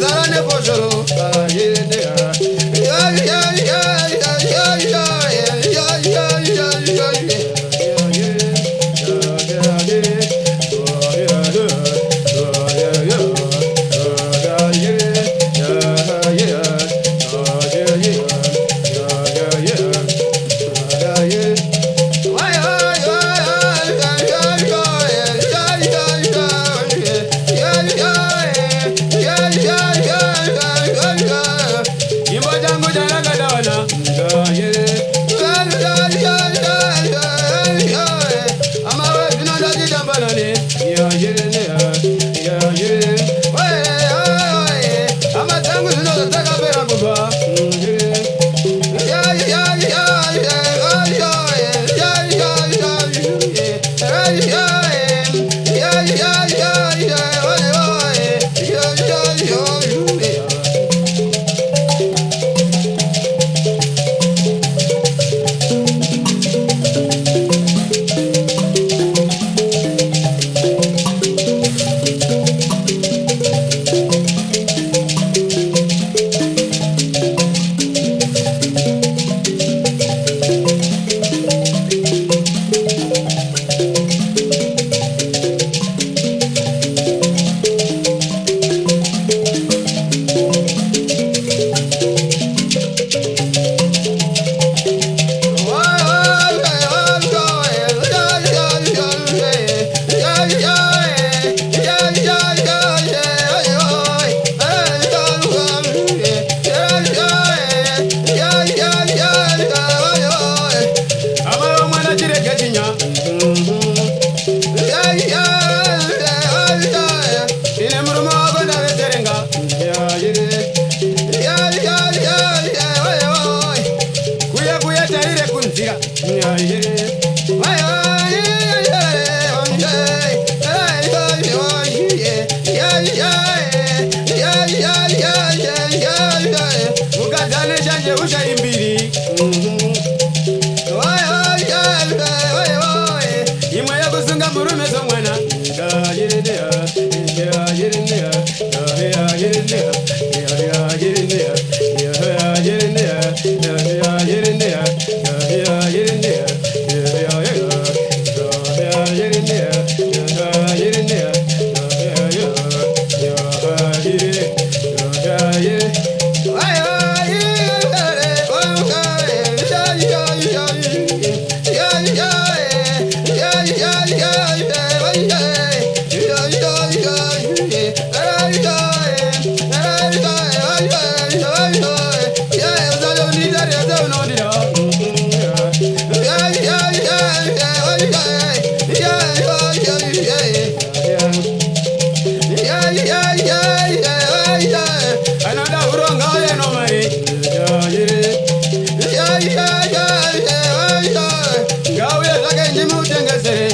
Zara ne you soro. amazangu zvinozotakaperangubva anoda uronga ngauye zvake ndimutengesere